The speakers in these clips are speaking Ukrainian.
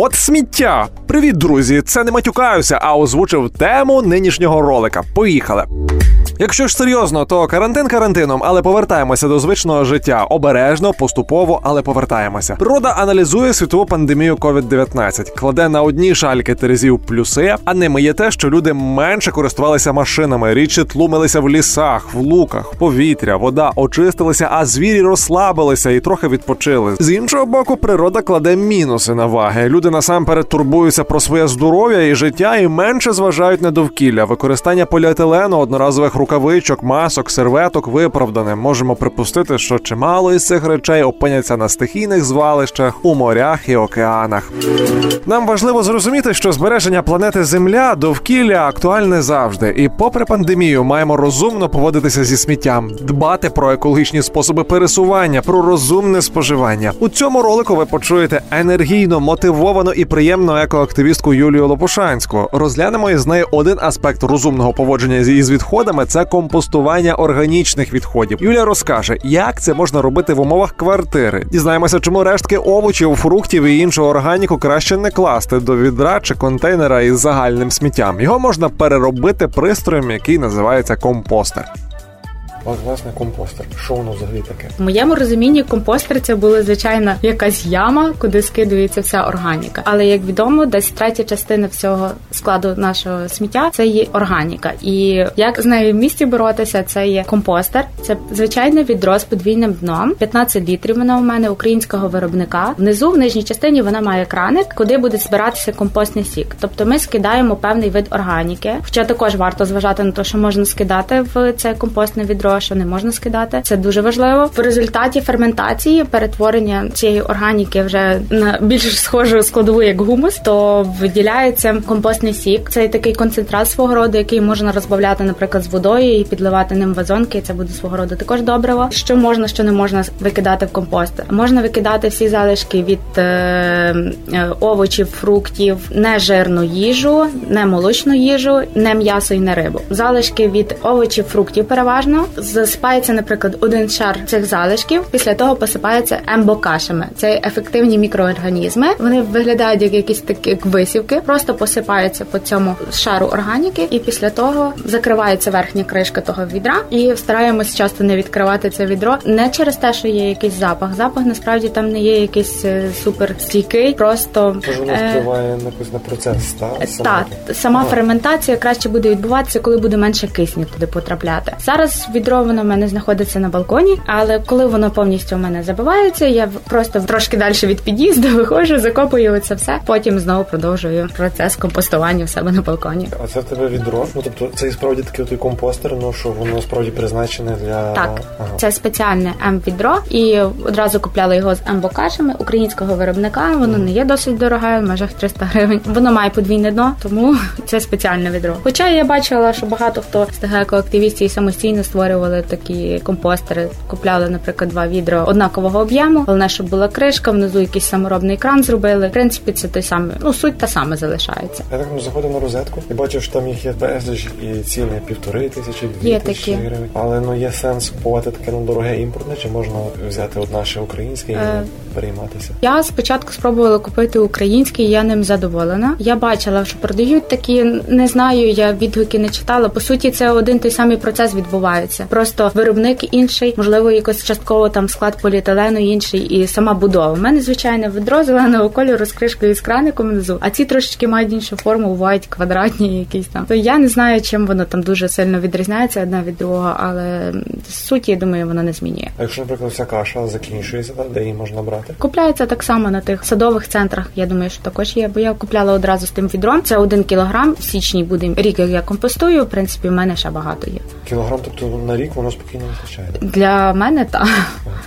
От сміття. Привіт, друзі! Це не матюкаюся, а озвучив тему нинішнього ролика. Поїхали. Якщо ж серйозно, то карантин карантином, але повертаємося до звичного життя обережно, поступово, але повертаємося. Природа аналізує світову пандемію COVID-19, кладе на одні шальки терезів плюси, а ними є те, що люди менше користувалися машинами, рідше тлумилися в лісах, в луках, повітря, вода очистилися, а звірі розслабилися і трохи відпочили. З іншого боку, природа кладе мінуси на ваги. Люди насамперед турбуються про своє здоров'я і життя і менше зважають на довкілля. Використання поліетилену, одноразових рукавичок, масок, серветок виправдане. Можемо припустити, що чимало із цих речей опиняться на стихійних звалищах у морях і океанах. Нам важливо зрозуміти, що збереження планети Земля довкілля актуальне завжди, і попри пандемію маємо розумно поводитися зі сміттям, дбати про екологічні способи пересування, про розумне споживання. У цьому ролику ви почуєте енергійно, мотивовану і приємну екоактивістку Юлію Лопушанську. Розглянемо із нею один аспект розумного поводження із відходами це компостування органічних відходів. Юля розкаже, як це можна робити в умовах квартири. Дізнаємося, чому рештки овочів, фруктів і іншого органіку краще не класти до відра чи контейнера із загальним сміттям. Його можна переробити пристроєм, який називається компостер. От, власне, компостер. Що воно взагалі таке? В моєму розумінні компостер це була звичайно якась яма, куди скидується вся органіка. Але як відомо, десь третя частина всього складу нашого сміття це є органіка. І як з нею в місті боротися, це є компостер. Це звичайне відро з подвійним дном. 15 літрів. Вона у мене українського виробника. Внизу в нижній частині вона має краник, куди буде збиратися компостний сік. Тобто ми скидаємо певний вид органіки. Хоча також варто зважати на те, що можна скидати в це компостне відро що не можна скидати. Це дуже важливо. В результаті ферментації перетворення цієї органіки вже на більш схожу складову як гумус, то виділяється компостний сік. Це такий концентрат свого роду, який можна розбавляти, наприклад, з водою і підливати ним вазонки. Це буде свого роду також добриво. Що можна, що не можна викидати в компост. Можна викидати всі залишки від е, е, овочів, фруктів, не жирну їжу, не молочну їжу, не м'ясо і не рибу. Залишки від овочів, фруктів переважно засипається, наприклад, один шар цих залишків. Після того посипається ембокашами. Це ефективні мікроорганізми. Вони виглядають як якісь такі як висівки, просто посипаються по цьому шару органіки, і після того закривається верхня кришка того відра. І стараємось часто не відкривати це відро не через те, що є якийсь запах. Запах насправді там не є якийсь е, супер стійкий, просто Тож воно е, впливає на якось на процес, та так, сама Ага. ферментація краще буде відбуватися, коли буде менше кисню туди потрапляти. Зараз відро воно в мене знаходиться на балконі, але коли воно повністю у мене забивається, я просто трошки далі від під'їзду виходжу, закопую це все. Потім знову продовжую процес компостування в себе на балконі. А це в тебе відро? Ну тобто це і справді такий той компостер, ну що воно справді призначене для Так, Ага. це спеціальне М-відро, і одразу купляла його з М-бокашами українського виробника. Воно не є досить дороге, в межах 300 гривень. Воно має подвійне дно, тому це спеціальне відро. Хоча я бачила, що багато хто з тих екоактивістів і самостійно створювали такі компостери. Купляли, наприклад, два відра однакового об'єму. Головне, щоб була кришка, внизу якийсь саморобний кран зробили. В принципі, це той самий, ну суть та саме залишається. Я так ну, заходив на розетку і бачив, що там їх є безліч і ціни півтори тисячі, дві Є тисячі такі. гривень. Але ну є сенс купувати таке ну, дороге імпортне, чи можна взяти от наше українське і Е, перейматися? Я спочатку спробувала купити український, я ним задоволена. Я бачила, що продають такі, не знаю, я відгуки не читала. По суті, це один той самий процес відбувається. Просто виробник інший, можливо, якось частково там склад поліетилену інший і сама будова. У мене звичайне ведро зеленого кольору з кришкою з краником внизу, а ці трошечки мають іншу форму, бувають квадратні, якісь там. То я не знаю, чим воно там дуже сильно відрізняється одне від другого, але суті, я думаю, воно не змінює. А якщо, наприклад, вся каша закінчується, де її можна брати? Купляється так само на тих садових центрах. Я думаю, що також є. Бо я купляла одразу з тим відром. Це один кілограм. В січні буде рік, як я компостую. В принципі, в мене ще багато є. Кілограм, тобто на рік воно спокійно вистачає. Для мене так.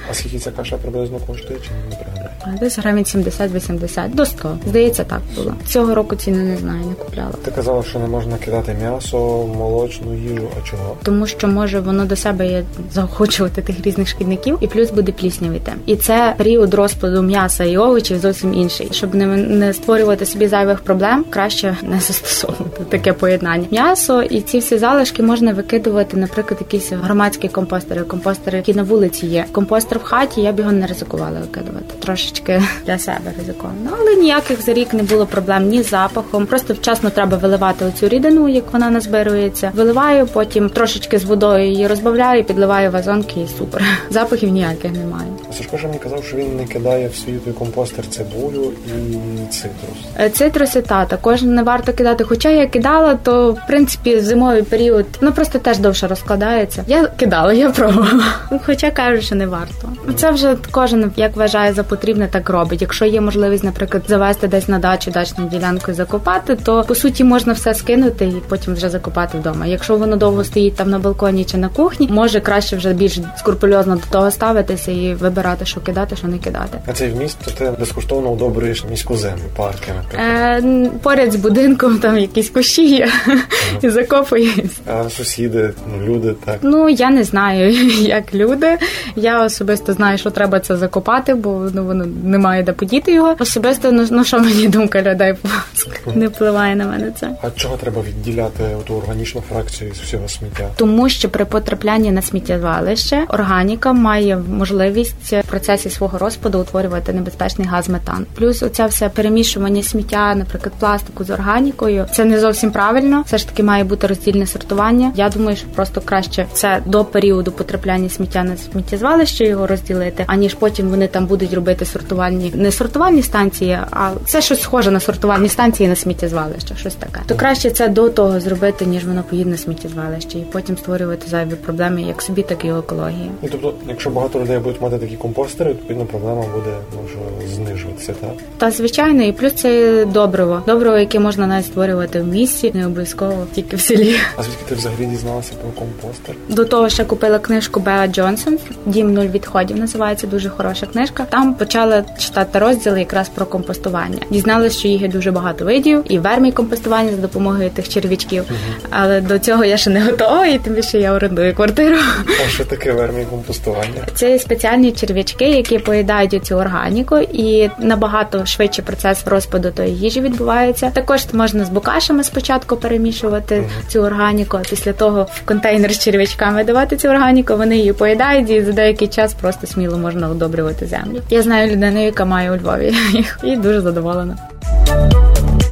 А скільки ця каша приблизно коштує, чи не пригадаю? Десь гривень 70-80 до 100. Здається, так було. Цього року ціни не знаю, не купляла. Ти казала, що не можна кидати м'ясо, молочну їжу, а чого? Тому що може воно до себе є заохочувати тих різних шкідників, і плюс буде пліснявіти. І це період розпаду м'яса і овочів зовсім інший. Щоб не, не створювати собі зайвих проблем, краще не застосовувати таке поєднання. М'ясо і ці всі залишки можна викидувати, наприклад, якісь громадські компостери, компостери, які на вулиці є. Компостер в хаті я б його не ризикувала викидувати. Трошечки для себе ризиковано. Ну, але ніяких за рік не було проблем ні з запахом. Просто вчасно треба виливати оцю рідину, як вона назбирується. Виливаю, потім трошечки з водою її розбавляю, підливаю вазонки і супер. Запахів ніяких немає. Сашко ж мені казав, що він не кидає в свій той компостер цибулю і цитрус. Е, Цитруси та також не варто кидати. Хоча я кидала, то в принципі зимовий період ну просто теж довше розкладається. Я кидала, я пробувала. Хоча кажуть, що не варто. Це вже кожен як вважає за потрібне, так робить. Якщо є можливість, наприклад, завести десь на дачу дачну ділянку і закопати, то по суті можна все скинути і потім вже закопати вдома. Якщо воно довго стоїть там на балконі чи на кухні, може краще вже більш скрупульозно до того ставитися і вибирати, що кидати, що не кидати. А цей вміст, то ти безкоштовно удобрюєш міську землю, парки, наприклад. Е, поряд з будинком там якісь кущі є і закопуюсь. А сусіди, ну, люди, так. Ну я не знаю, як люди. Я особисто знаю, що треба це закопати, бо ну воно немає де подіти його. Особисто, ну, ну що мені думка людей будь ласка, не впливає на мене це. А чого треба відділяти ту органічну фракцію з всього сміття? Тому що при потраплянні на сміттєзвалище органіка має можливість в процесі свого розпаду утворювати небезпечний газ метан. Плюс оця все перемішування сміття, наприклад, пластику з органікою, це не зовсім правильно. Все ж таки має бути роздільне сортування. Я думаю, що просто краще це до періоду потрапляння сміття на сміттєзвалище його розділити, аніж потім вони там будуть робити сортувальні не сортувальні станції, а це щось схоже на сортувальні станції на сміттєзвалище, щось таке. То краще це до того зробити, ніж воно поїде на сміттєзвалище, і потім створювати зайві проблеми як собі, так і екології. І тобто, якщо багато людей будуть мати такі компостери, відповідно проблема буде може знижуватися, так? Та звичайно, і плюс це добриво. Добриво, яке можна навіть створювати в місті, не обов'язково тільки в селі. А звідки ти взагалі дізналася про компостер? До того ще купила книжку Беа Джонсон Дім нуль відходів. Називається дуже хороша книжка. Там почала читати розділи якраз про компостування. Дізналася, що їх є дуже багато видів, і вермій компостування за допомогою тих черв'ячків. Але до цього я ще не готова, і тим більше я орендую квартиру. А що таке вермікомпостування? Це спеціальні черв'ячки, які поїдають цю органіку, і набагато швидше процес розпаду тої їжі відбувається. Також можна з букашами спочатку перемішувати цю органіку, а після того в контейнер з черв'ячками давати цю органіку. Вони її поїдають, і за деякий час просто сміло можна удобрювати землю. Я знаю людину, яка має у Львові їх, і дуже задоволена.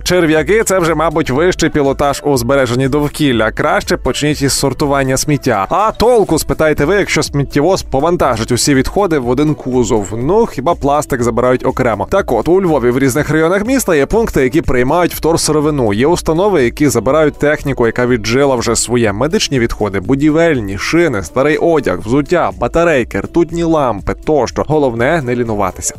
Черв'яки це вже, мабуть, вищий пілотаж у збереженні довкілля. Краще почніть із сортування сміття. А толку спитайте ви, якщо сміттєвоз повантажить усі відходи в один кузов. Ну хіба пластик забирають окремо. Так от у Львові в різних районах міста є пункти, які приймають вторсировину. Є установи, які забирають техніку, яка віджила вже своє медичні відходи, будівельні, шини, старий одяг, взуття, батарейки, ртутні лампи тощо. Головне не лінуватися.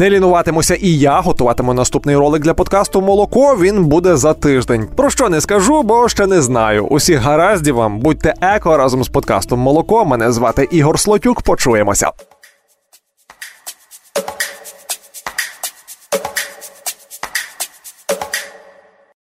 Не лінуватимуся і я готуватиму наступний ролик для подкасту Молоко. Він буде за тиждень. Про що не скажу, бо ще не знаю. Усіх гараздів вам будьте еко разом з подкастом Молоко. Мене звати Ігор Слотюк. Почуємося.